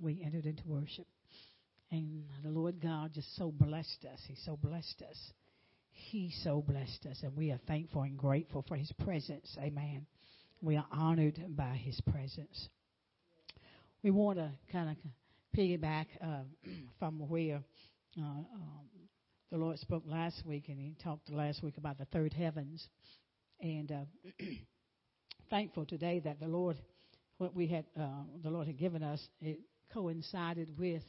we entered into worship. And the Lord God just so blessed us. He so blessed us. He so blessed us. And we are thankful and grateful for His presence. Amen. We are honored by His presence. We want to kind of piggyback uh, from where uh, um, the Lord spoke last week, and He talked last week about the third heavens. And uh, thankful today that the Lord, what we had, uh, the Lord had given us, it coincided with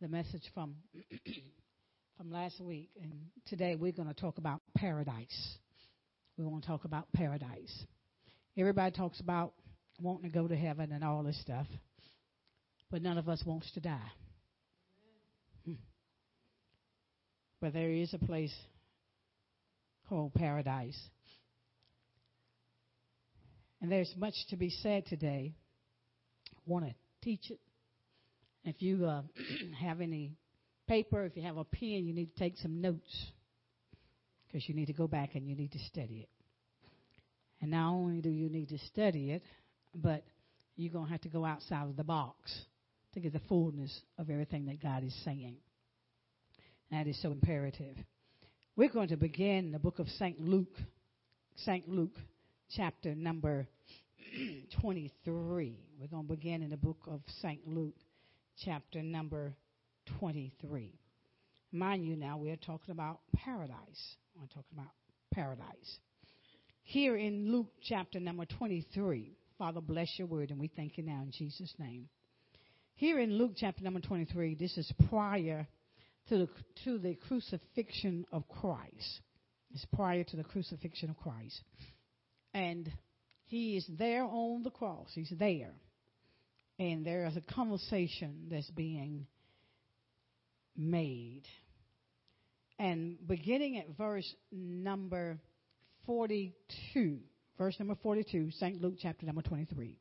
the message from from last week, and today we're going to talk about paradise. We want to talk about paradise. Everybody talks about wanting to go to heaven and all this stuff, but none of us wants to die. Hmm. But there is a place called paradise. And there's much to be said today. I want to teach it. If you uh, have any paper, if you have a pen, you need to take some notes because you need to go back and you need to study it. And not only do you need to study it, but you're going to have to go outside of the box to get the fullness of everything that God is saying. That is so imperative. We're going to begin the book of St. Luke, St. Luke, chapter number 23. We're going to begin in the book of St. Luke, chapter number 23. Mind you, now we're talking about paradise. We're talking about paradise. Here in Luke chapter number 23, Father, bless your word, and we thank you now in Jesus' name. Here in Luke chapter number 23, this is prior to the, to the crucifixion of Christ. It's prior to the crucifixion of Christ. And he is there on the cross. He's there. And there is a conversation that's being made. And beginning at verse number 42, verse number 42, St. Luke chapter number 23,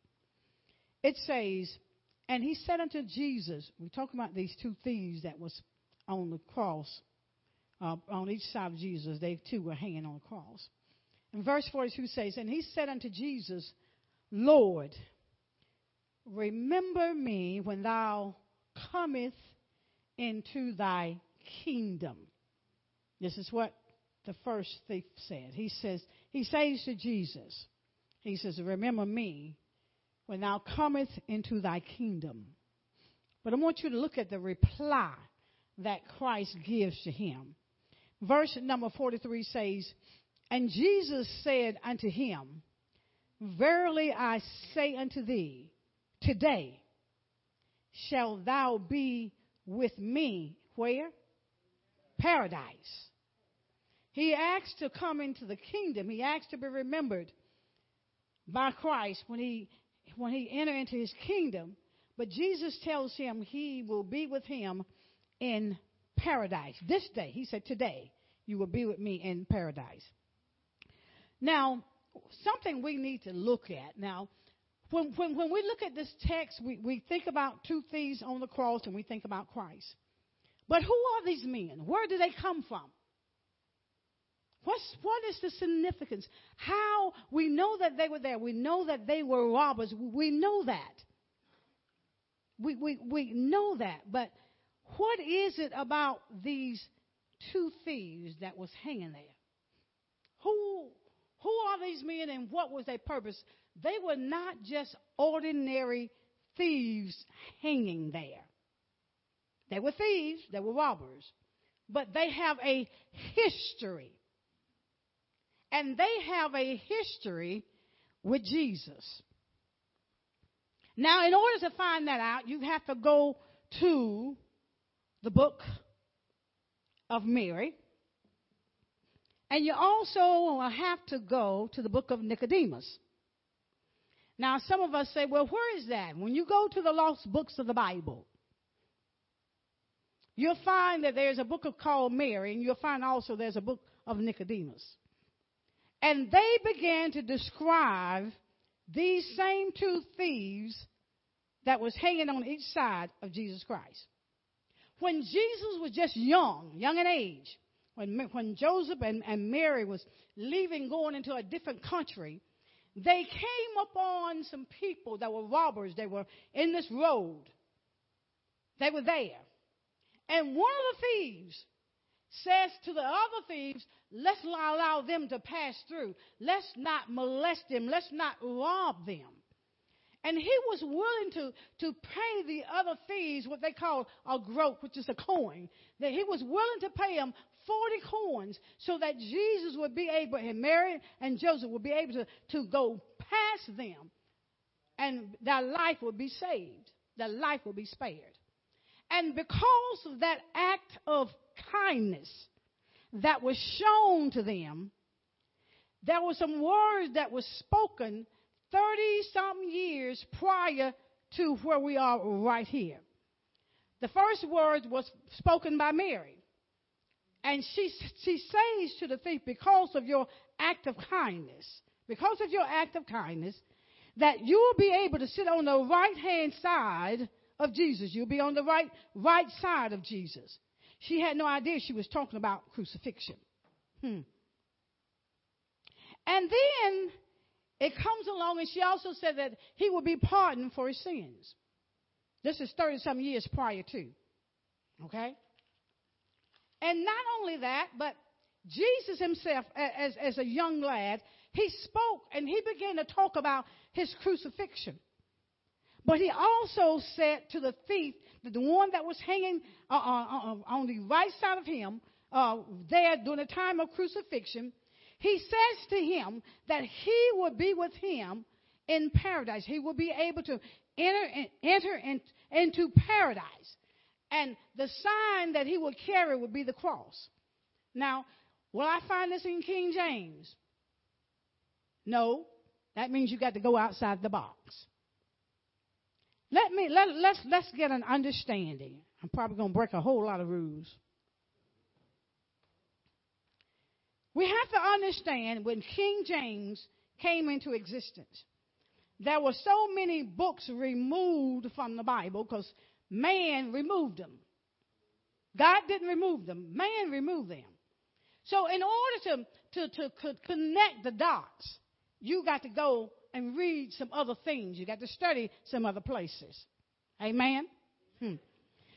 it says, And he said unto Jesus, we talk about these two thieves that was on the cross, uh, on each side of Jesus, they too were hanging on the cross. And verse 42 says, And he said unto Jesus, Lord, remember me when thou comest into thy kingdom. This is what the first thief said. He says, he says to Jesus, he says, remember me when thou comest into thy kingdom. But I want you to look at the reply that Christ gives to him. Verse number 43 says, And Jesus said unto him, Verily I say unto thee, today shall thou be with me. Where? Paradise. He asked to come into the kingdom. He asked to be remembered by Christ when he when he entered into his kingdom. But Jesus tells him he will be with him in paradise. This day, he said, today, you will be with me in paradise. Now, something we need to look at. Now, when, when, when we look at this text, we, we think about two thieves on the cross and we think about Christ. But who are these men? Where do they come from? What's, what is the significance? How we know that they were there. We know that they were robbers. We know that. We, we, we know that. But what is it about these two thieves that was hanging there? Who, who are these men and what was their purpose? They were not just ordinary thieves hanging there. They were thieves, they were robbers, but they have a history. And they have a history with Jesus. Now, in order to find that out, you have to go to the book of Mary. And you also have to go to the book of Nicodemus. Now, some of us say, well, where is that? When you go to the lost books of the Bible, you'll find that there's a book of called Mary, and you'll find also there's a book of Nicodemus. And they began to describe these same two thieves that was hanging on each side of Jesus Christ. When Jesus was just young, young in age, when, when Joseph and, and Mary was leaving, going into a different country, they came upon some people that were robbers. They were in this road. They were there. And one of the thieves says to the other thieves, let's not allow them to pass through. Let's not molest them. Let's not rob them. And he was willing to, to pay the other thieves what they call a groat, which is a coin. That he was willing to pay them 40 coins so that Jesus would be able, and Mary and Joseph would be able to, to go past them and their life would be saved. Their life would be spared. And because of that act of kindness that was shown to them, there were some words that were spoken 30 something years prior to where we are right here. The first word was spoken by Mary. And she, she says to the thief, because of your act of kindness, because of your act of kindness, that you will be able to sit on the right hand side of Jesus. You'll be on the right, right side of Jesus. She had no idea she was talking about crucifixion. Hmm. And then it comes along, and she also said that he will be pardoned for his sins. This is 30 some years prior to. Okay? And not only that, but Jesus himself, as, as a young lad, he spoke and he began to talk about his crucifixion. But he also said to the thief, the one that was hanging uh, uh, uh, on the right side of him, there during the time of crucifixion, he says to him that he will be with him in paradise. He will be able to enter, enter in, into paradise. And the sign that he would carry would be the cross. Now, will I find this in King James? No. That means you got to go outside the box. Let me let, let's let's get an understanding. I'm probably going to break a whole lot of rules. We have to understand when King James came into existence, there were so many books removed from the Bible because man removed them. God didn't remove them, man removed them. So, in order to, to, to connect the dots, you got to go and read some other things. You got to study some other places. Amen. Hmm.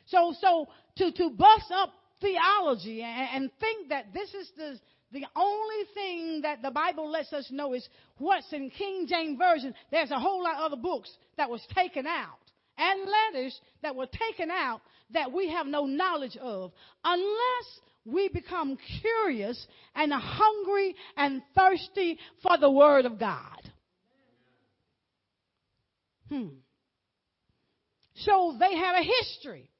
So, so to to bust up theology and, and think that this is the the only thing that the Bible lets us know is what's in King James Version. There's a whole lot of other books that was taken out and letters that were taken out that we have no knowledge of unless we become curious and hungry and thirsty for the Word of God. Hmm. So they had a history.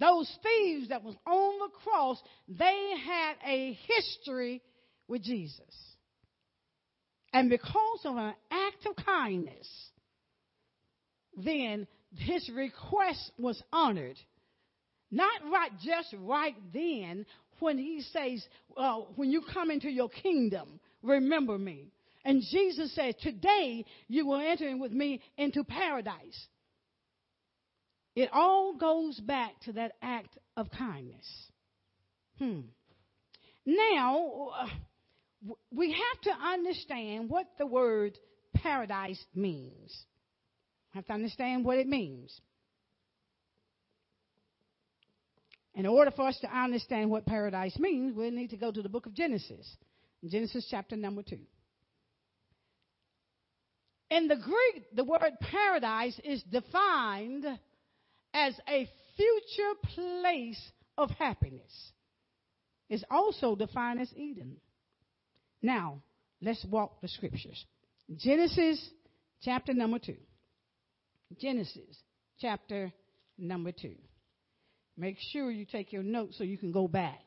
Those thieves that was on the cross, they had a history with Jesus. And because of an act of kindness, then his request was honored. Not right just right then when he says, uh, when you come into your kingdom, remember me. And Jesus said, today you will enter with me into paradise. It all goes back to that act of kindness. Hmm. Now, uh, we have to understand what the word paradise means. Have to understand what it means. In order for us to understand what paradise means, we need to go to the book of Genesis, Genesis chapter number 2. In the Greek, the word paradise is defined as a future place of happiness. It's also defined as Eden. Now, let's walk the scriptures. Genesis chapter number 2. Genesis chapter number 2. Make sure you take your notes so you can go back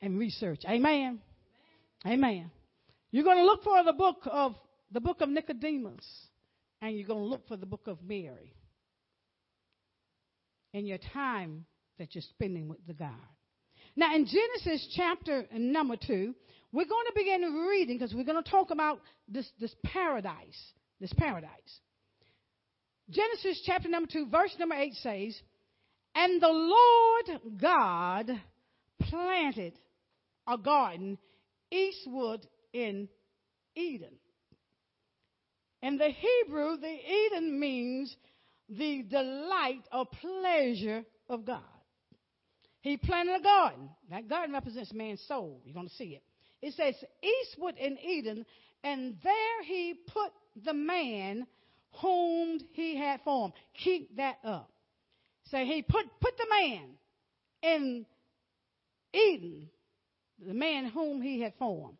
and research. Amen. Amen. Amen. You're going to look for the book of the book of Nicodemus and you're going to look for the book of Mary in your time that you're spending with the God. Now, in Genesis chapter number two, we're going to begin reading because we're going to talk about this, this paradise. This paradise. Genesis chapter number two, verse number eight says, And the Lord God planted a garden eastward in Eden. In the Hebrew, the Eden means the delight or pleasure of God. He planted a garden. That garden represents man's soul. You're going to see it. It says, Eastward in Eden, and there he put the man whom he had formed. Keep that up. Say, he put, put the man in Eden, the man whom he had formed.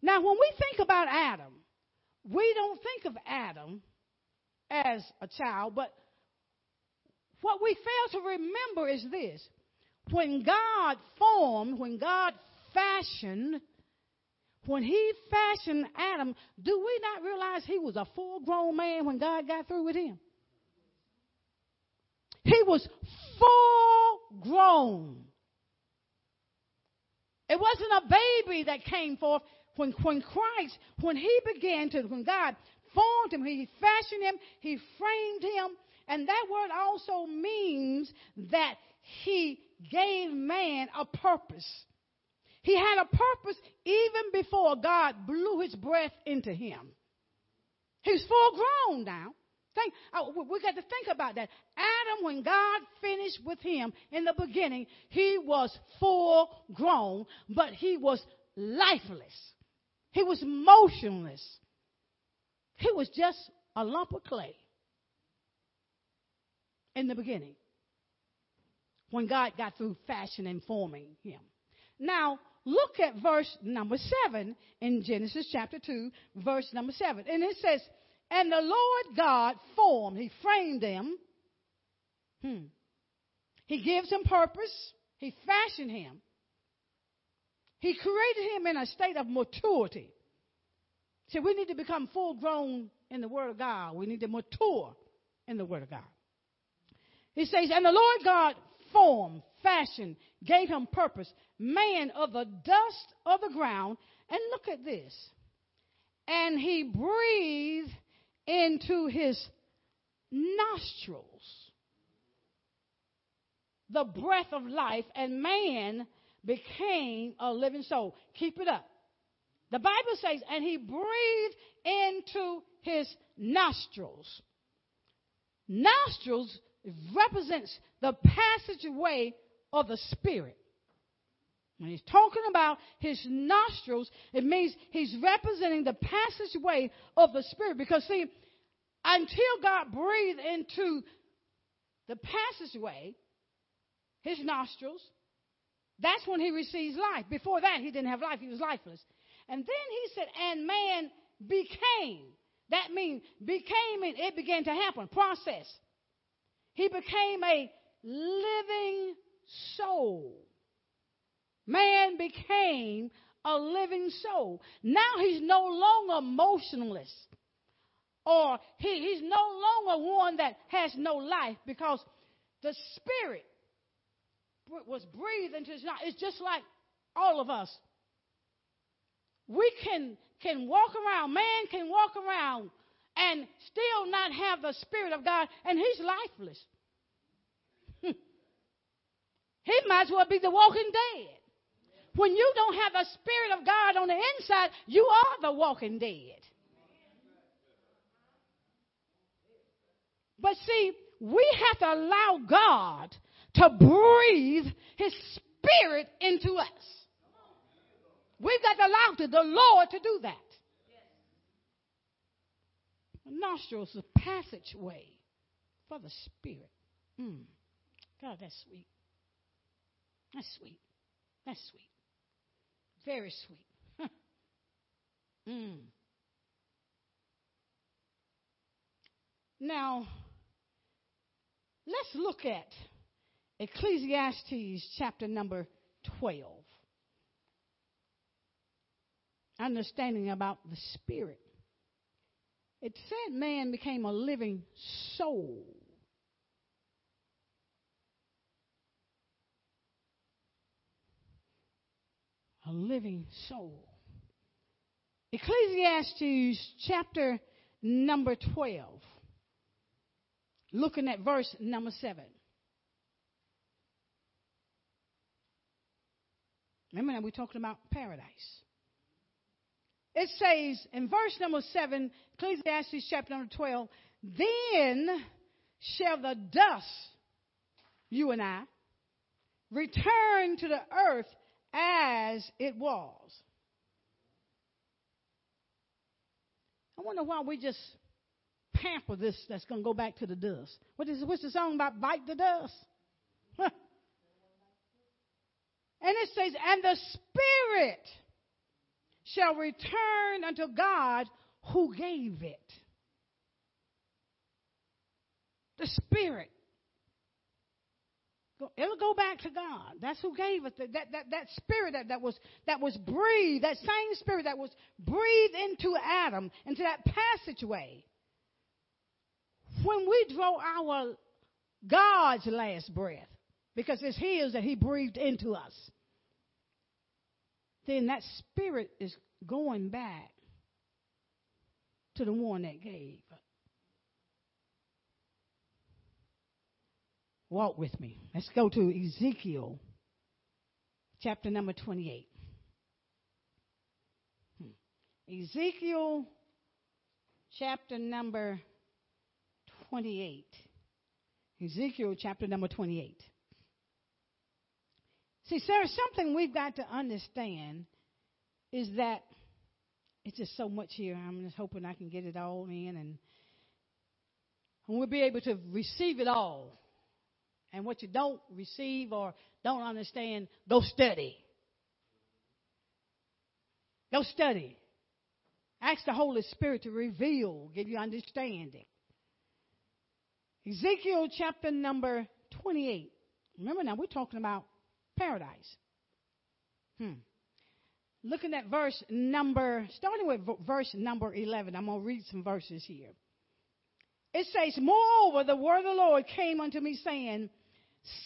Now, when we think about Adam, we don't think of Adam as a child, but what we fail to remember is this. When God formed, when God fashioned, when he fashioned Adam, do we not realize he was a full grown man when God got through with him? He was full grown. It wasn't a baby that came forth when, when Christ, when he began to, when God formed him, he fashioned him, he framed him, and that word also means that he gave man a purpose. He had a purpose even before God blew his breath into him. He's full grown now. Think, oh, we got to think about that. Adam, when God finished with him in the beginning, he was full grown, but he was lifeless. He was motionless. He was just a lump of clay in the beginning when God got through fashioning and forming him. Now, look at verse number 7 in Genesis chapter 2, verse number 7. And it says, And the Lord God formed, He framed them. Hmm. He gives him purpose. He fashioned him. He created him in a state of maturity. See, we need to become full grown in the Word of God. We need to mature in the Word of God. He says, And the Lord God formed, fashioned, gave him purpose, man of the dust of the ground. And look at this. And he breathed into his nostrils the breath of life, and man became a living soul. Keep it up. The Bible says, and he breathed into his nostrils. Nostrils represents the passageway of the Spirit. When he's talking about his nostrils, it means he's representing the passageway of the Spirit. Because, see, until God breathed into the passageway, his nostrils, that's when he receives life. Before that, he didn't have life, he was lifeless. And then he said, and man became. That means became, and it began to happen, process. He became a living soul. Man became a living soul. Now he's no longer motionless. Or he, he's no longer one that has no life because the spirit was breathed into his. It's just like all of us. We can, can walk around, man can walk around and still not have the Spirit of God, and he's lifeless. He might as well be the walking dead. When you don't have the Spirit of God on the inside, you are the walking dead. But see, we have to allow God to breathe His Spirit into us. We've got to allow the Lord to do that nostrils, the passageway for the Spirit. Mm. God, that's sweet. That's sweet. That's sweet. Very sweet. mm. Now, let's look at Ecclesiastes chapter number 12. Understanding about the Spirit. It said man became a living soul. A living soul. Ecclesiastes chapter number 12, looking at verse number 7. Remember now we're talking about paradise. It says in verse number 7, Ecclesiastes chapter number 12, then shall the dust, you and I, return to the earth as it was. I wonder why we just pamper this that's going to go back to the dust. What is, what's the song about? Bite the dust. and it says, and the Spirit shall return unto God who gave it. The Spirit. It'll go back to God. That's who gave it. That, that, that spirit that, that, was, that was breathed, that same spirit that was breathed into Adam, into that passageway. When we draw our God's last breath, because it's His that He breathed into us, then that spirit is going back to the one that gave. Walk with me. Let's go to Ezekiel chapter number 28. Hmm. Ezekiel chapter number 28. Ezekiel chapter number 28. See, there's something we've got to understand is that it's just so much here. I'm just hoping I can get it all in and, and we'll be able to receive it all. And what you don't receive or don't understand, go study. Go study. Ask the Holy Spirit to reveal, give you understanding. Ezekiel chapter number 28. Remember now, we're talking about paradise. Hmm. Looking at verse number, starting with verse number 11, I'm going to read some verses here. It says, Moreover, the word of the Lord came unto me, saying,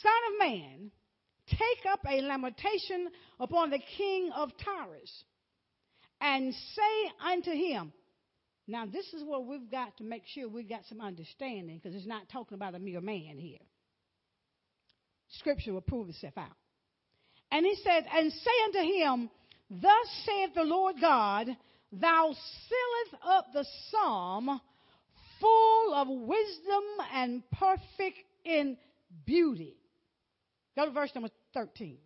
Son of man, take up a lamentation upon the king of Tyrus, and say unto him, now, this is where we've got to make sure we've got some understanding because it's not talking about a mere man here. Scripture will prove itself out. And he says, And say unto him, Thus saith the Lord God, Thou sealest up the psalm full of wisdom and perfect in beauty. Go to verse number 13.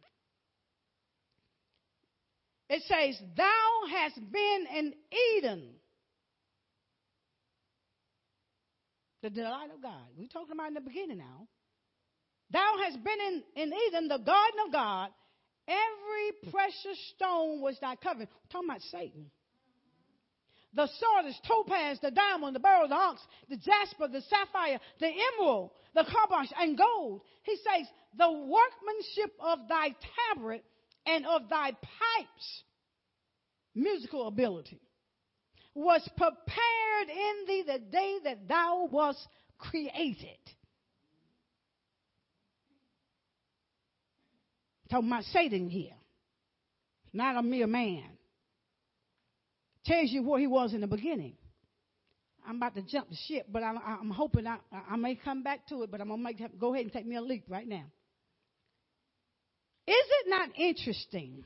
It says, Thou hast been in Eden the delight of God. We're talking about in the beginning now. Thou hast been in, in Eden, the garden of God. Every precious stone was thy covering. We're talking about Satan. The sardis, topaz, the diamond, the beryl, the onyx, the jasper, the sapphire, the emerald, the carbuncle, and gold. He says, the workmanship of thy tabret and of thy pipes, musical ability was prepared in thee the day that thou wast created. Talking about Satan here. Not a mere man. Tells you where he was in the beginning. I'm about to jump the ship, but I'm, I'm hoping I, I, may come back to it, but I'm going to make, go ahead and take me a leap right now. Is it not interesting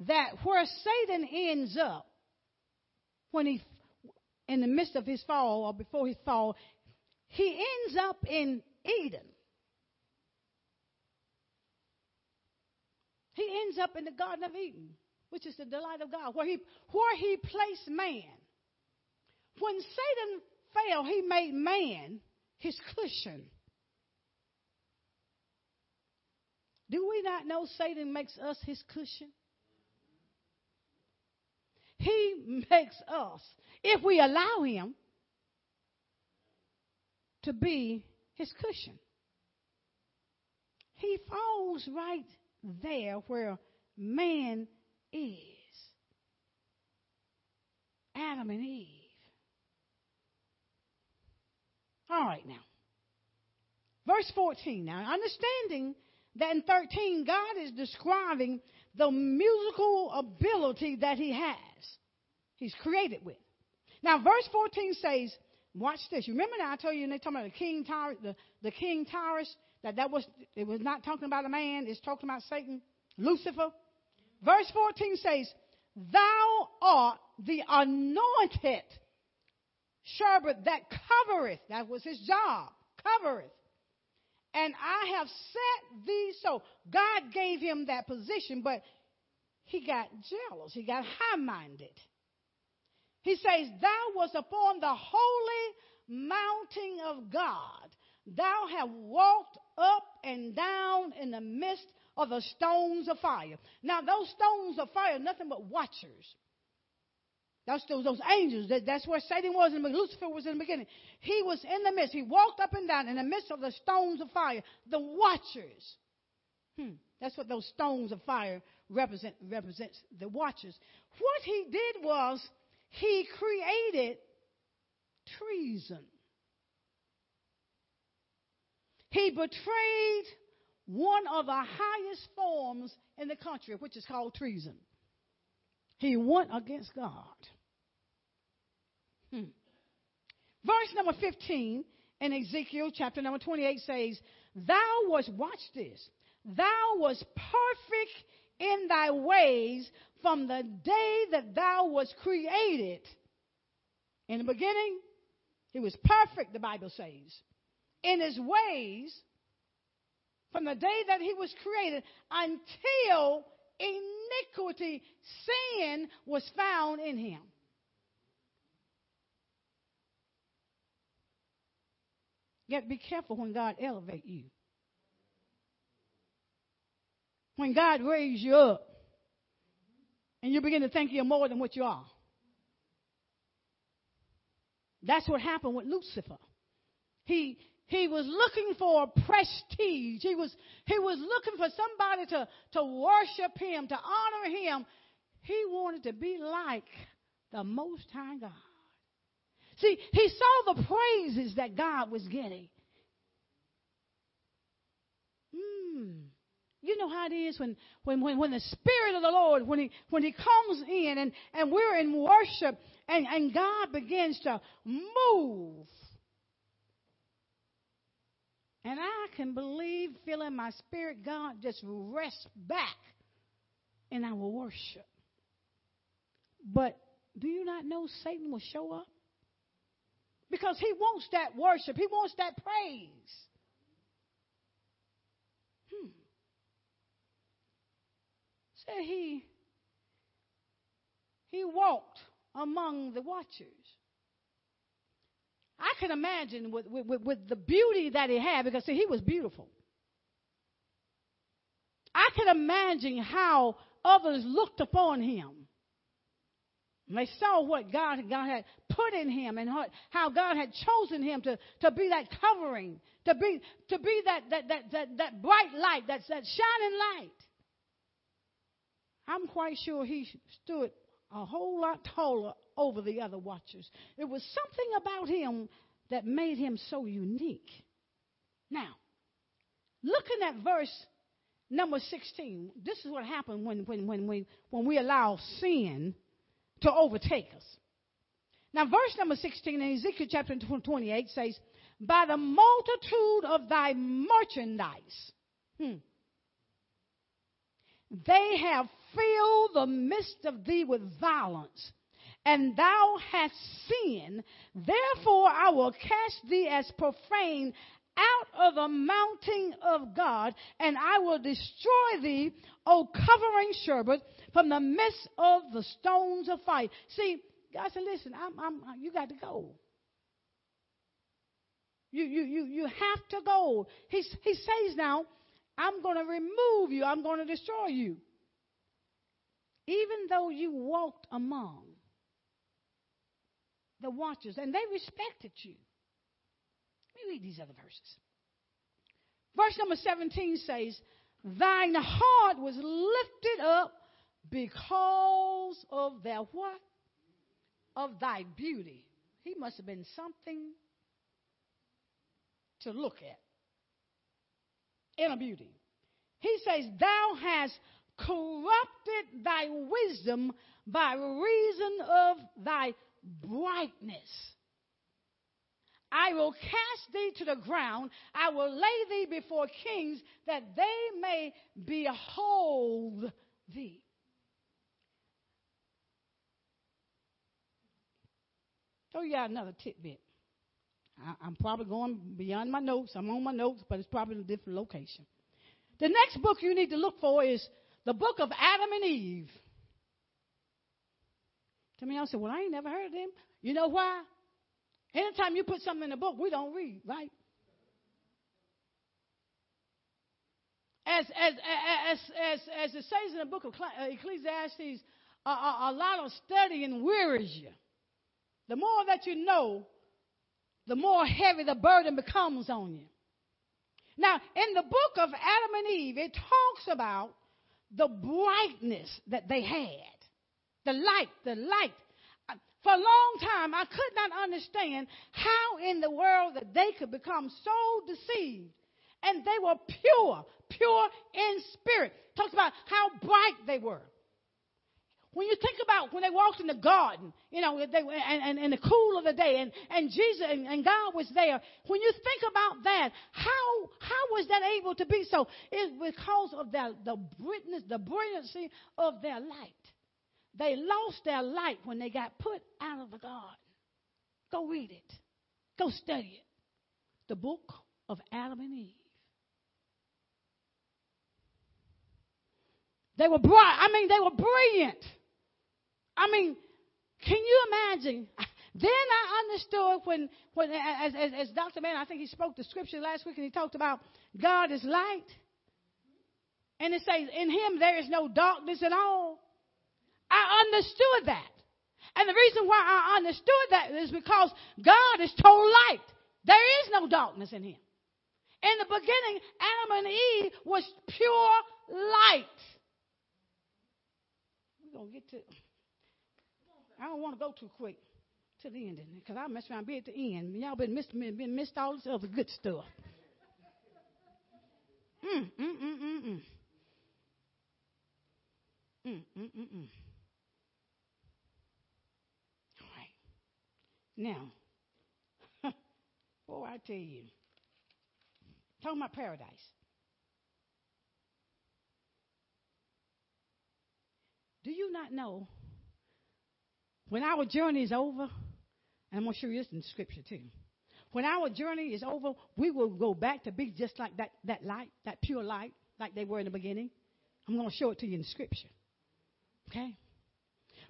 that where Satan ends up when he, in the midst of his fall or before his fall, he ends up in Eden. He ends up in the Garden of Eden, which is the delight of God, where he, where he placed man. When Satan fell, he made man his cushion. Do we not know Satan makes us his cushion? He makes us, if we allow Him, to be His cushion. He falls right there where man is Adam and Eve. All right, now. Verse 14. Now, understanding that in 13, God is describing the musical ability that he has. He's created with. Now, verse 14 says, watch this. You remember now I told you, and they talking about the king Tyrus, the, the king Tyrus, that that was, it was not talking about a man, it's talking about Satan, Lucifer. Verse 14 says, Thou art the anointed cherub that covereth. That was his job. Covereth. And I have set thee so. God gave him that position, but he got jealous. He got high minded. He says, Thou was upon the holy mountain of God. Thou have walked up and down in the midst of the stones of fire. Now, those stones of fire, are nothing but watchers. That's those, those angels. That, that's where Satan was and Lucifer was in the beginning. He was in the midst. He walked up and down in the midst of the stones of fire. The watchers. Hmm. That's what those stones of fire represent. Represents the watchers. What he did was he created treason. He betrayed one of the highest forms in the country, which is called treason. He went against God. Hmm. Verse number 15 in Ezekiel chapter number 28 says, Thou was, watch this, thou was perfect in thy ways from the day that thou was created. In the beginning, he was perfect, the Bible says in his ways from the day that he was created until iniquity, sin was found in him. To be careful when God elevate you. When God raise you up and you begin to think you're more than what you are. That's what happened with Lucifer. He he was looking for prestige. He was, he was looking for somebody to, to worship him, to honor him. He wanted to be like the Most High God. See, he saw the praises that God was getting. Hmm. You know how it is when, when, when, when the Spirit of the Lord, when he, when he comes in and, and we're in worship and, and God begins to move and I can believe, feeling my spirit, God just rest back in our worship. But do you not know Satan will show up? Because he wants that worship, he wants that praise. Hmm. Said he he walked among the watchers. I can imagine with, with, with the beauty that he had, because see, he was beautiful. I can imagine how others looked upon him. They saw what God, God had put in him and how God had chosen him to, to be that covering, to be, to be that, that, that, that, that bright light, that, that shining light. I'm quite sure he stood a whole lot taller over the other watchers. There was something about him that made him so unique. Now, looking at verse number 16, this is what happened when, when, when, we, when we allow sin to overtake us. Now, verse number 16 in Ezekiel chapter 28 says, By the multitude of thy merchandise, hmm, they have filled the midst of thee with violence and thou hast sinned. Therefore I will cast thee as profane out of the mountain of God, and I will destroy thee, O covering cherub, from the midst of the stones of fire. See, God said, listen, I'm, I'm, uh, you got to go. You, you, you, you have to go. He, he says now, I'm going to remove you. I'm going to destroy you. Even though you walked among the watchers, and they respected you. Let me read these other verses. Verse number 17 says, Thine heart was lifted up because of their what? Of thy beauty. He must have been something to look at. In a beauty. He says, Thou hast corrupted thy wisdom by reason of thy brightness. I will cast thee to the ground. I will lay thee before kings that they may behold thee. throw you another tidbit. I, am probably going beyond my notes. I'm on my notes, but it's probably in a different location. The next book you need to look for is the book of Adam and Eve. Some of y'all say, Well, I ain't never heard of them. You know why? Anytime you put something in a book, we don't read, right? As, as, as, as, as it says in the book of uh, Ecclesiastes, a, a, a lot of studying wearies you. The more that you know, the more heavy the burden becomes on you. Now, in the book of Adam and Eve, it talks about the brightness that they had. The light, the light. Uh, for a long time, I could not understand how in the world that they could become so deceived. And they were pure, pure in spirit. Talks about how bright they were. When you think about when they walked in the garden, you know, they, and, and the cool of the day, and, and Jesus and, and God was there. When you think about that, how how was that able to be so? It's because of the the brightness, the brilliancy of their light. They lost their light when they got put out of the garden. Go read it. Go study it. The book of Adam and Eve. They were bright. I mean, they were brilliant. I mean, can you imagine? Then I understood when, when as, as, as Dr. Man, I think he spoke the scripture last week and he talked about God is light. And it says, in him there is no darkness at all. I understood that. And the reason why I understood that is because God is total light. There is no darkness in him. In the beginning, Adam and Eve was pure light. We're going to get to I don't want to go too quick to the end because I'll mess around be at the end. Y'all been missed, been missed all this other good stuff. Mm, mm, mm, mm, mm. Mm, mm, mm, mm. All right. Now, boy, I tell you, talking about paradise. Do you not know when our journey is over, and I'm going to show you this in scripture too. When our journey is over, we will go back to be just like that, that light, that pure light, like they were in the beginning. I'm going to show it to you in scripture. Okay?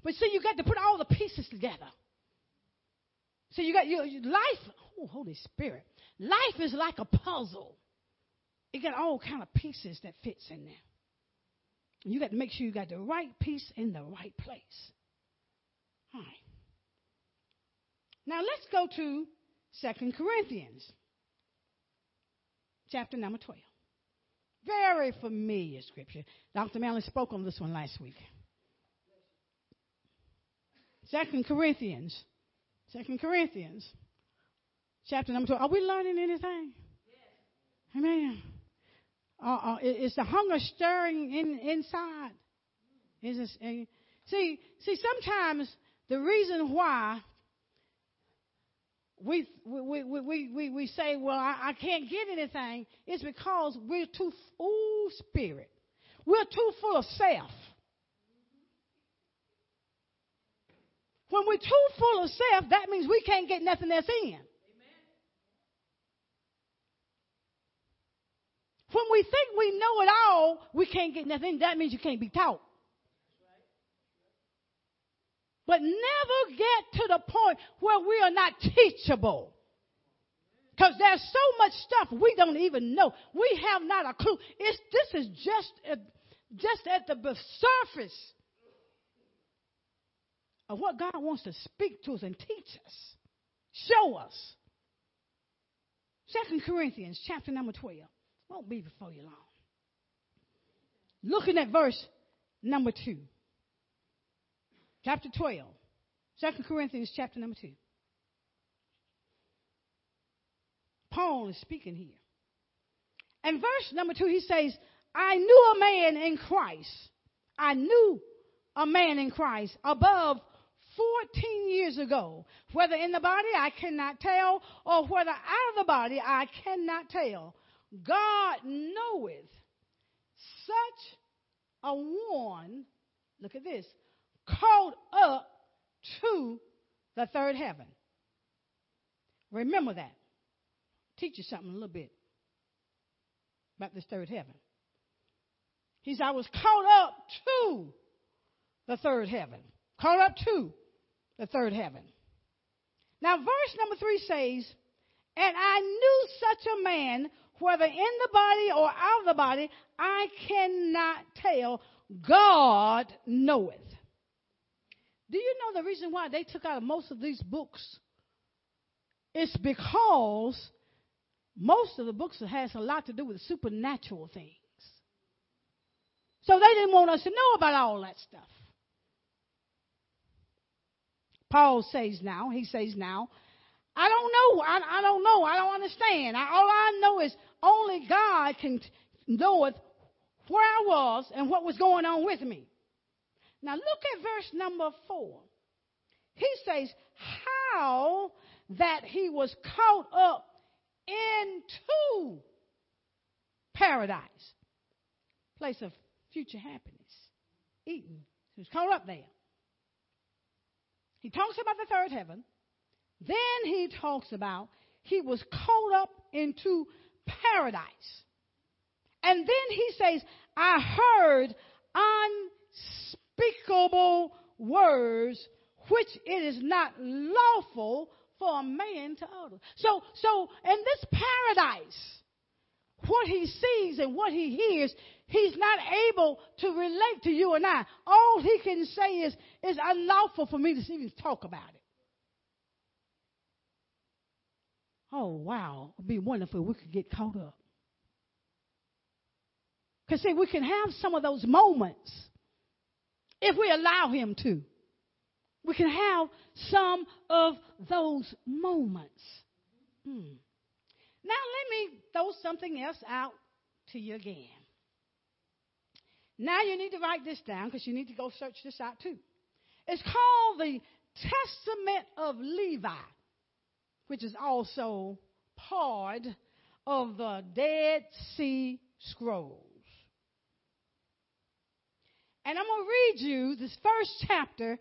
But see, you got to put all the pieces together. So you got your, your life, oh, Holy Spirit. Life is like a puzzle. It got all kind of pieces that fits in there. You got to make sure you got the right piece in the right place. All right. Now let's go to Second Corinthians, chapter number 12. Very familiar scripture. Dr. Manley spoke on this one last week. Second Corinthians. Second Corinthians. Chapter number 12. Are we learning anything? Yes. Amen. Uh, uh, is the hunger stirring in, inside? Is this, uh, see, see, sometimes the reason why we, we, we, we, we, say, well, I, I can't get anything, is because we're too, ooh, spirit. We're too full of self. When we're too full of self, that means we can't get nothing that's in. When we think we know it all, we can't get nothing. That means you can't be taught. But never get to the point where we are not teachable. Because there's so much stuff we don't even know. We have not a clue. It's, this is just, just at the surface of what God wants to speak to us and teach us, show us. Second Corinthians chapter number 12. Won't be before you long. Looking at verse number 2 chapter 12. 2 Corinthians chapter number 2. Paul is speaking here. And verse number 2, he says, I knew a man in Christ. I knew a man in Christ above 14 years ago. Whether in the body, I cannot tell, or whether out of the body, I cannot tell. God knoweth such a one, look at this, called up to the third heaven. Remember that. Teach you something a little bit about this third heaven. He said, I was caught up to the third heaven. Caught up to the third heaven. Now, verse number three says, And I knew such a man, whether in the body or out of the body, I cannot tell. God knoweth. Do you know the reason why they took out most of these books? It's because most of the books has a lot to do with supernatural things. So they didn't want us to know about all that stuff. Paul says now, he says now, I don't know. I, I don't know. I don't understand. I, all I know is only God can knoweth where I was and what was going on with me. Now look at verse number four. He says, how that he was caught up into paradise, place of future happiness. Eden. He was caught up there. He talks about the third heaven. Then he talks about he was caught up into paradise. And then he says, I heard unspeakable words which it is not lawful for a man to utter. So, so in this paradise, what he sees and what he hears, he's not able to relate to you and I. All he can say is, it's unlawful for me to even talk about it. Oh, wow. It'd be wonderful if we could get caught up. Because, see, we can have some of those moments if we allow him to. We can have some of those moments. Hmm. Now, let me throw something else out to you again. Now, you need to write this down because you need to go search this out too. It's called the Testament of Levi, which is also part of the Dead Sea Scrolls. And I'm going to read you this first chapter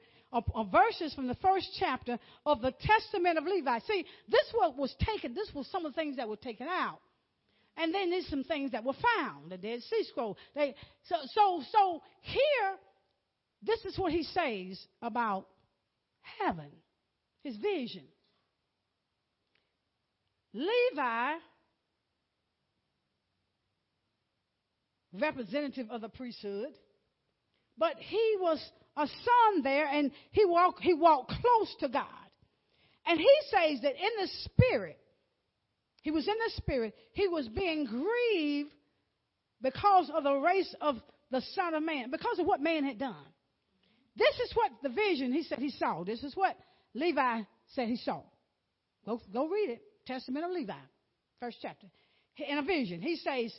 verses from the first chapter of the Testament of Levi. See, this what was taken, this was some of the things that were taken out. And then there's some things that were found, the Dead Sea Scroll. They, so, so, so here, this is what he says about heaven, his vision. Levi, representative of the priesthood, but he was a son there and he walked, he walked close to God. And he says that in the spirit, he was in the spirit, he was being grieved because of the race of the Son of Man, because of what man had done. This is what the vision he said he saw. This is what Levi said he saw. Go, go read it. Testament of Levi, first chapter. In a vision, he says,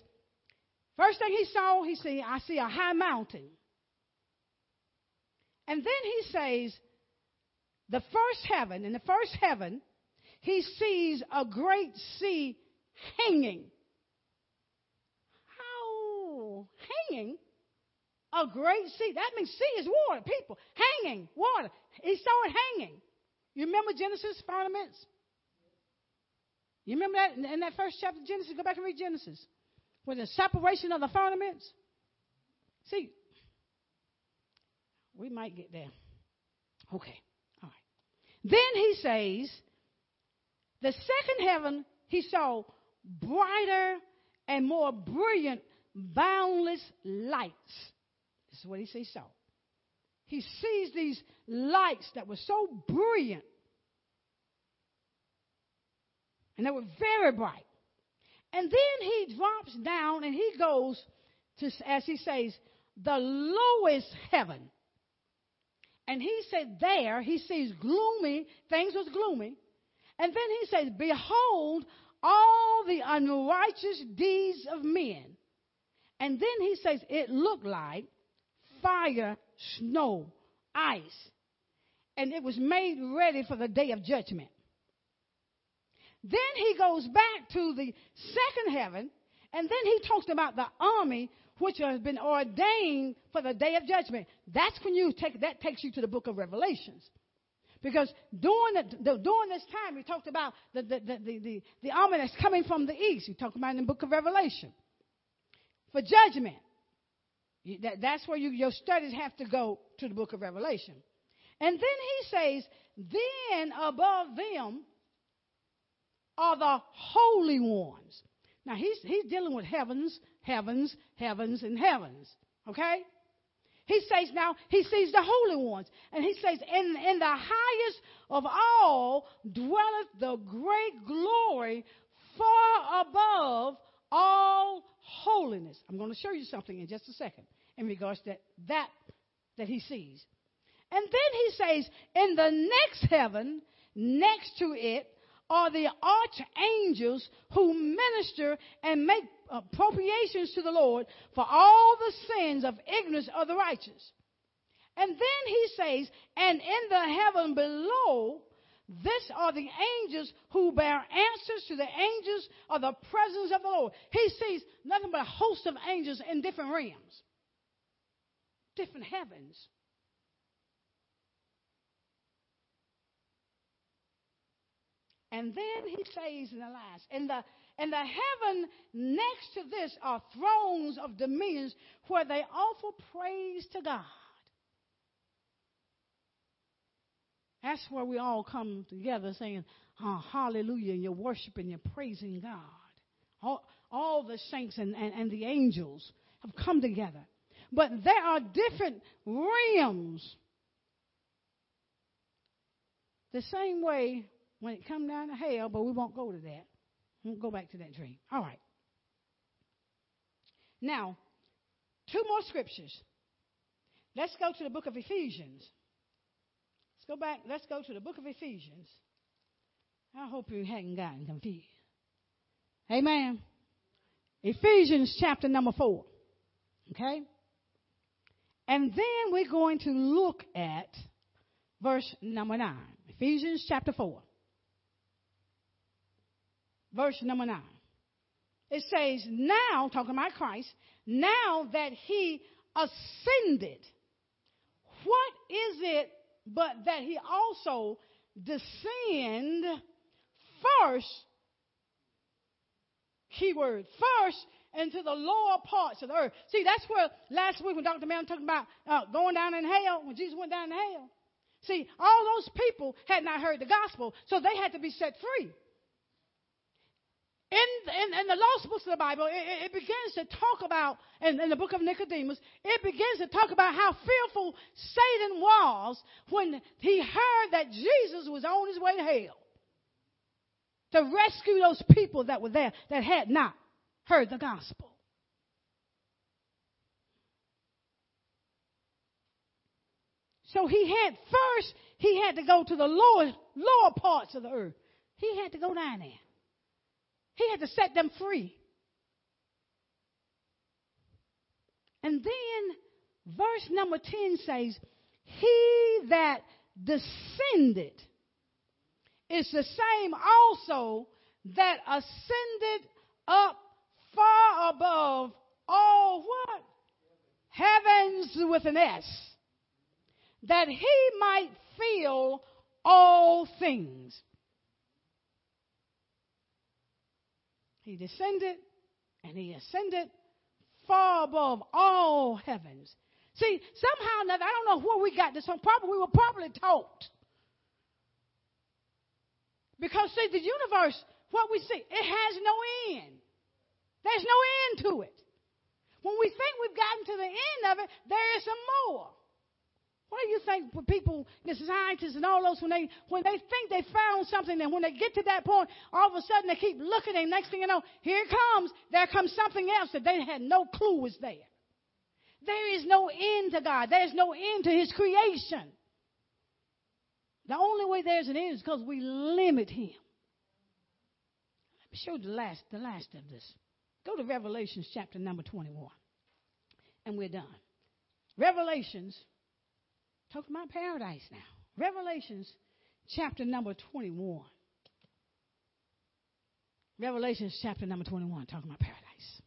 first thing he saw, he said, I see a high mountain and then he says, the first heaven, in the first heaven, he sees a great sea hanging. How? Hanging? A great sea. That means sea is water, people. Hanging, water. He saw it hanging. You remember Genesis firmaments? You remember that in that first chapter of Genesis? Go back and read Genesis. With the separation of the firmaments. See, we might get there. Okay. All right. Then he says, the second heaven he saw brighter and more brilliant, boundless lights. This is what he says he saw. He sees these lights that were so brilliant. And they were very bright. And then he drops down and he goes to, as he says, the lowest heaven. And he said, There he sees gloomy, things was gloomy. And then he says, Behold, all the unrighteous deeds of men. And then he says, It looked like fire, snow, ice. And it was made ready for the day of judgment. Then he goes back to the second heaven, and then he talks about the army which has been ordained for the day of judgment. That's when you take that takes you to the book of Revelations. Because during, the, the, during this time, we talked about the, the, the, the, the, army that's coming from the east. We talked about in the book of Revelation. For judgment. That, that's where you, your studies have to go to the book of Revelation. And then he says, then above them are the holy ones. Now he's, he's dealing with heavens, heavens, heavens, and heavens. Okay? He says now, he sees the holy ones. And he says, in, in the highest of all dwelleth the great glory far above all holiness. I'm going to show you something in just a second in regards to that, that, that he sees. And then he says, in the next heaven, next to it, are the archangels who minister and make appropriations to the Lord for all the sins of ignorance of the righteous. And then he says, and in the heaven below, this are the angels who bear answers to the angels of the presence of the Lord. He sees nothing but a host of angels in different realms, different heavens. And then he says in the last, in the, in the heaven next to this are thrones of dominions where they offer praise to God. That's where we all come together saying, oh, hallelujah, and you're worshiping, you're praising God. All, all the saints and, and, and the angels have come together. But there are different realms. The same way when it come down to hell, but we won't go to that. We won't go back to that dream. All right. Now, two more scriptures. Let's go to the book of Ephesians. Let's go back. Let's go to the book of Ephesians. I hope you hadn't gotten confused. Amen. Ephesians chapter number four. Okay? And then we're going to look at verse number nine. Ephesians chapter four verse number 9. It says, Now, talking about Christ, now that he ascended, what is it but that he also descend first, keyword, first into the lower parts of the earth. See, that's where last week when Dr. Mann talked about uh, going down in hell, when Jesus went down in hell. See, all those people had not heard the gospel, so they had to be set free in, in, in, the lost books of the Bible, it, it begins to talk about, in, in, the book of Nicodemus, it begins to talk about how fearful Satan was when he heard that Jesus was on his way to hell to rescue those people that were there that had not heard the gospel. So he had first, he had to go to the lower, lower parts of the earth. He had to go down there. He had to set them free. And then verse number 10 says, He that descended is the same also that ascended up far above all what? Heavens with an S. That he might fill all things. He descended and he ascended far above all heavens. See, somehow or another, I don't know where we got this from. Probably we were probably taught. Because see, the universe, what we see, it has no end. There's no end to it. When we think we've gotten to the end of it, there is some more. What do you think people, the scientists and all those, when they when they think they found something, and when they get to that point, all of a sudden they keep looking, and next thing you know, here comes. There comes something else that they had no clue was there. There is no end to God. There is no end to His creation. The only way there's an end is because we limit Him. Let me show you the last, the last of this. Go to Revelations chapter number 21. And we're done. Revelations Talk about paradise now. Revelations chapter number 21. Revelations chapter number 21, talking about paradise.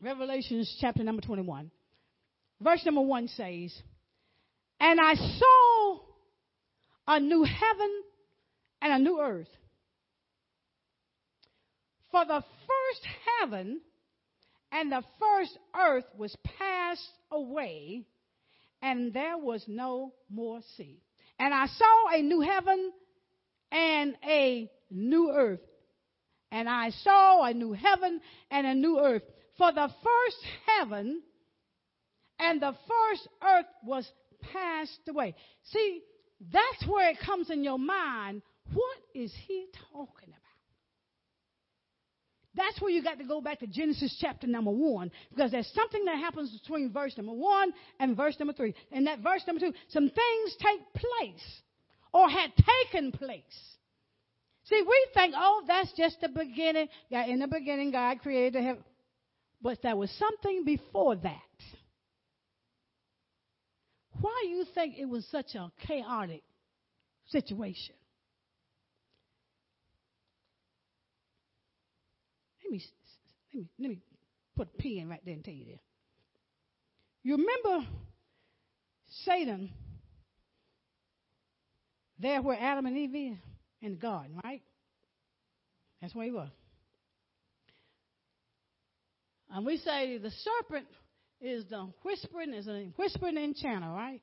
Revelations chapter number 21. Verse number 1 says, And I saw a new heaven and a new earth. For the first heaven and the first earth was passed away, and there was no more sea. And I saw a new heaven and a new earth. And I saw a new heaven and a new earth. For the first heaven and the first earth was passed away. See, that's where it comes in your mind. What is he talking about? That's where you got to go back to Genesis chapter number one, because there's something that happens between verse number one and verse number three. And that verse number two, some things take place or had taken place. See, we think, oh, that's just the beginning. Yeah, in the beginning, God created the heaven. But there was something before that. Why do you think it was such a chaotic situation? Let me, let me, let me put a pen right there and tell you this. You remember Satan there where Adam and Eve is in the garden, right? That's where he was. And we say the serpent is the whispering, is a whispering enchanter, right?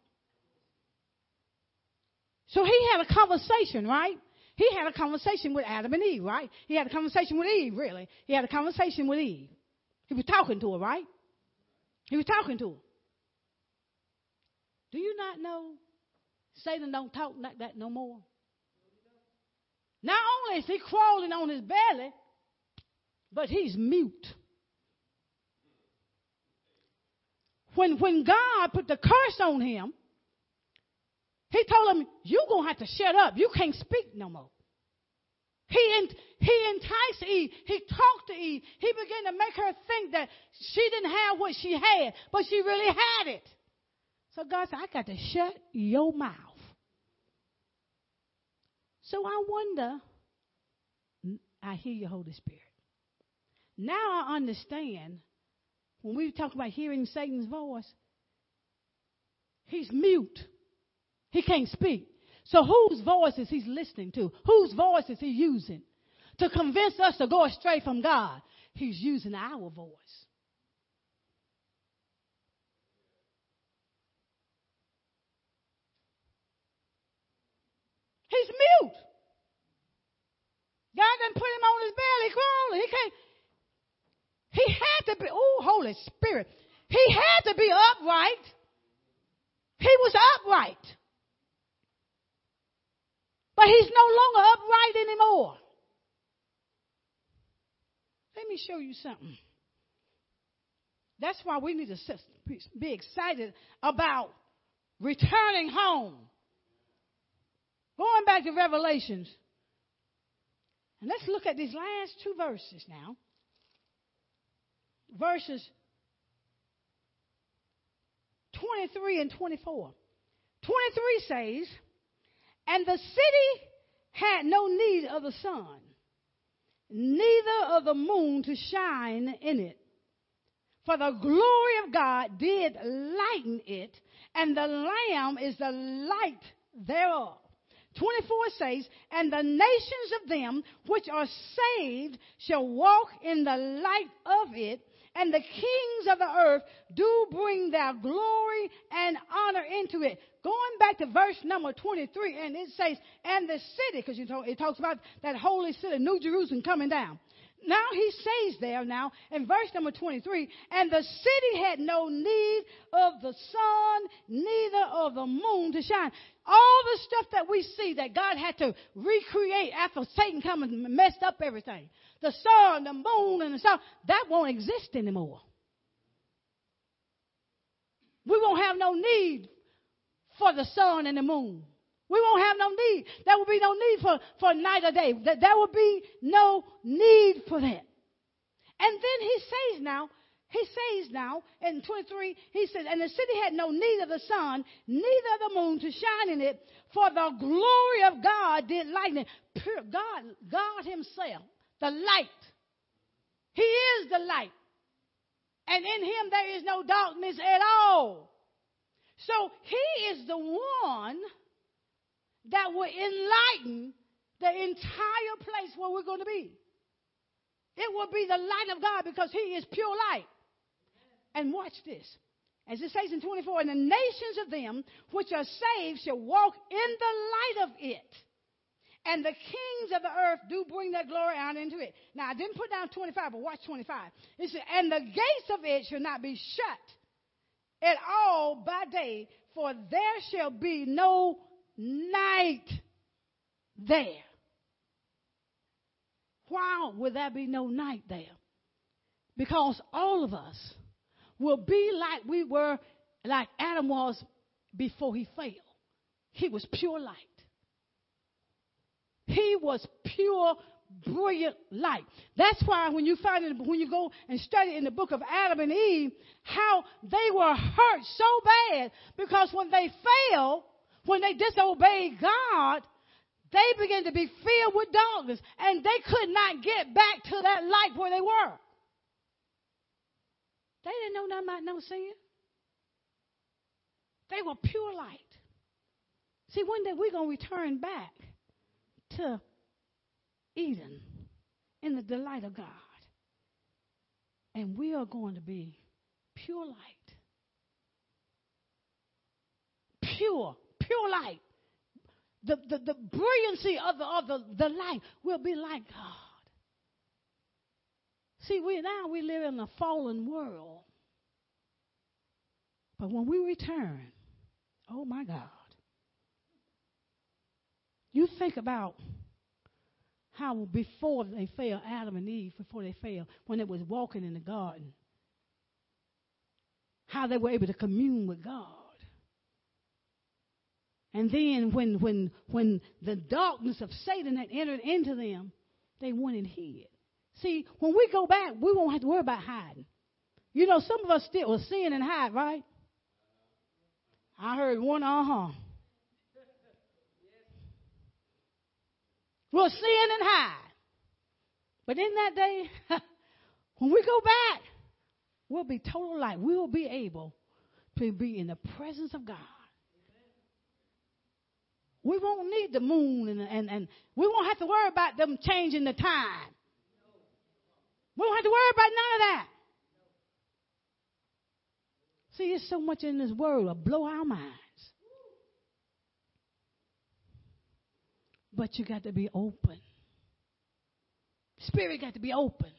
So he had a conversation, right? He had a conversation with Adam and Eve, right? He had a conversation with Eve, really. He had a conversation with Eve. He was talking to her, right? He was talking to her. Do you not know Satan don't talk like that no more? Not only is he crawling on his belly, but he's mute. When, when God put the curse on him, he told him, You're going to have to shut up. You can't speak no more. He, he enticed Eve. He talked to Eve. He began to make her think that she didn't have what she had, but she really had it. So God said, I got to shut your mouth. So I wonder, I hear you, Holy Spirit. Now I understand when we talk about hearing Satan's voice, he's mute. He can't speak. So whose voice is he listening to? Whose voice is he using? To convince us to go astray from God, he's using our voice. He's mute. God didn't put him on his belly crawling. He can't. He had to be, oh, Holy Spirit. He had to be upright. He was upright. But he's no longer upright anymore. Let me show you something. That's why we need to be excited about returning home. Going back to Revelations. And let's look at these last two verses now. Verses 23 and 24. 23 says, and the city had no need of the sun, neither of the moon to shine in it. For the glory of God did lighten it, and the Lamb is the light thereof. 24 says, And the nations of them which are saved shall walk in the light of it, and the kings of the earth do bring their glory and honor into it. Going back to verse number 23, and it says, and the city, because it talks about that holy city, New Jerusalem coming down. Now he says there now in verse number 23, and the city had no need of the sun, neither of the moon to shine. All the stuff that we see that God had to recreate after Satan come and messed up everything. The sun, the moon, and the sun, that won't exist anymore. We won't have no need for the sun and the moon. We won't have no need. There will be no need for, for night or day. There will be no need for that. And then he says now, he says now in 23, he says, and the city had no need of the sun, neither of the moon to shine in it, for the glory of God did lighten. Pure God, God himself, the light. He is the light. And in him there is no darkness at all. So he is the one that will enlighten the entire place where we're going to be. It will be the light of God because he is pure light. And watch this. As it says in 24, and the nations of them which are saved shall walk in the light of it. And the kings of the earth do bring their glory out into it. Now, I didn't put down 25, but watch 25. It says, and the gates of it shall not be shut at all by day, for there shall be no night there. Why would there be no night there? Because all of us will be like we were, like Adam was before he fell. He was pure light. He was pure, brilliant light. That's why when you find it, when you go and study in the book of Adam and Eve, how they were hurt so bad because when they fell, when they disobeyed God, they began to be filled with darkness and they could not get back to that light where they were. They didn't know nothing about no sin. They were pure light. See, one day we're going to return back to Eden in the delight of God. And we are going to be pure light. Pure, pure light. The, the, the brilliancy of, the, of the, the light will be like God. See, we now we live in a fallen world. But when we return, oh my God. You think about how before they fell, Adam and Eve, before they fell, when they was walking in the garden, how they were able to commune with God. And then when when when the darkness of Satan had entered into them, they went and hid. See, when we go back, we won't have to worry about hiding. You know, some of us still will sin and hide, right? I heard one uh huh. We'll sin and hide. But in that day, when we go back, we'll be total light. We'll be able to be in the presence of God. We won't need the moon and, and, and we won't have to worry about them changing the time. We don't have to worry about none of that. See, there's so much in this world to blow our minds. But you got to be open. Spirit got to be open.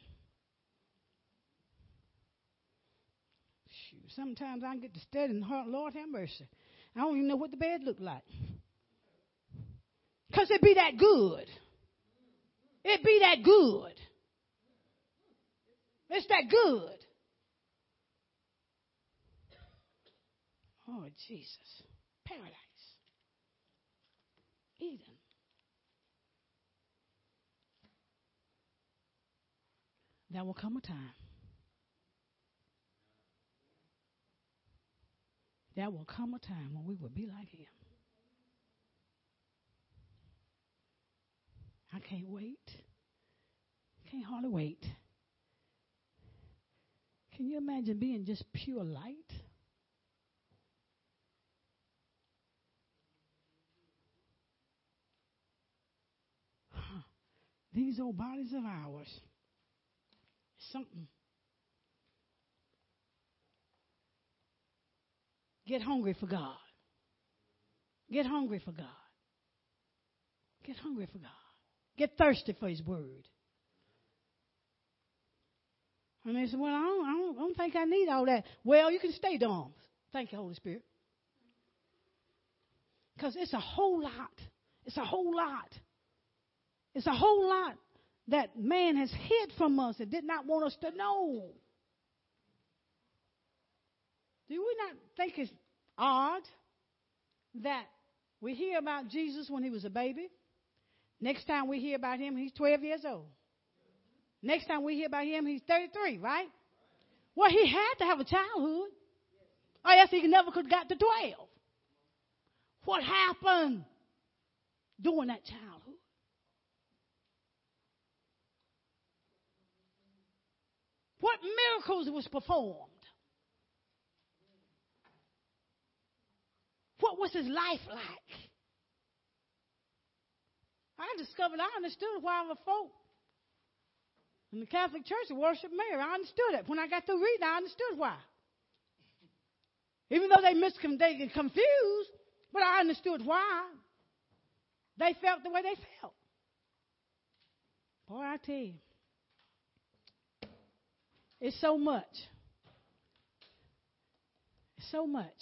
Shoot, sometimes I get to study and Lord have mercy. I don't even know what the bed looked like. Because it be that good. It be that good. It's that good. Oh, Jesus. Paradise. Eden. There will come a time. There will come a time when we will be like him. I can't wait. Can't hardly wait. Can you imagine being just pure light? Huh. These old bodies of ours, something. Get hungry for God. Get hungry for God. Get hungry for God. Get thirsty for His Word. And they said, Well, I don't, I don't, I don't think I need all that. Well, you can stay dumb. Thank you, Holy Spirit. Because it's a whole lot. It's a whole lot. It's a whole lot that man has hid from us and did not want us to know. Do we not think it's odd that we hear about Jesus when he was a baby? Next time we hear about him, he's 12 years old. Next time we hear about him, he's 33, right? Well, he had to have a childhood. Or else he never could have got to 12. What happened during that childhood? What miracles was performed? what was his life like? I discovered I understood why the folk in the Catholic Church worship Mary. I understood it. When I got through reading, I understood why. Even though they miscon they confused, but I understood why. They felt the way they felt. Boy, I tell you. It's so much. It's so much.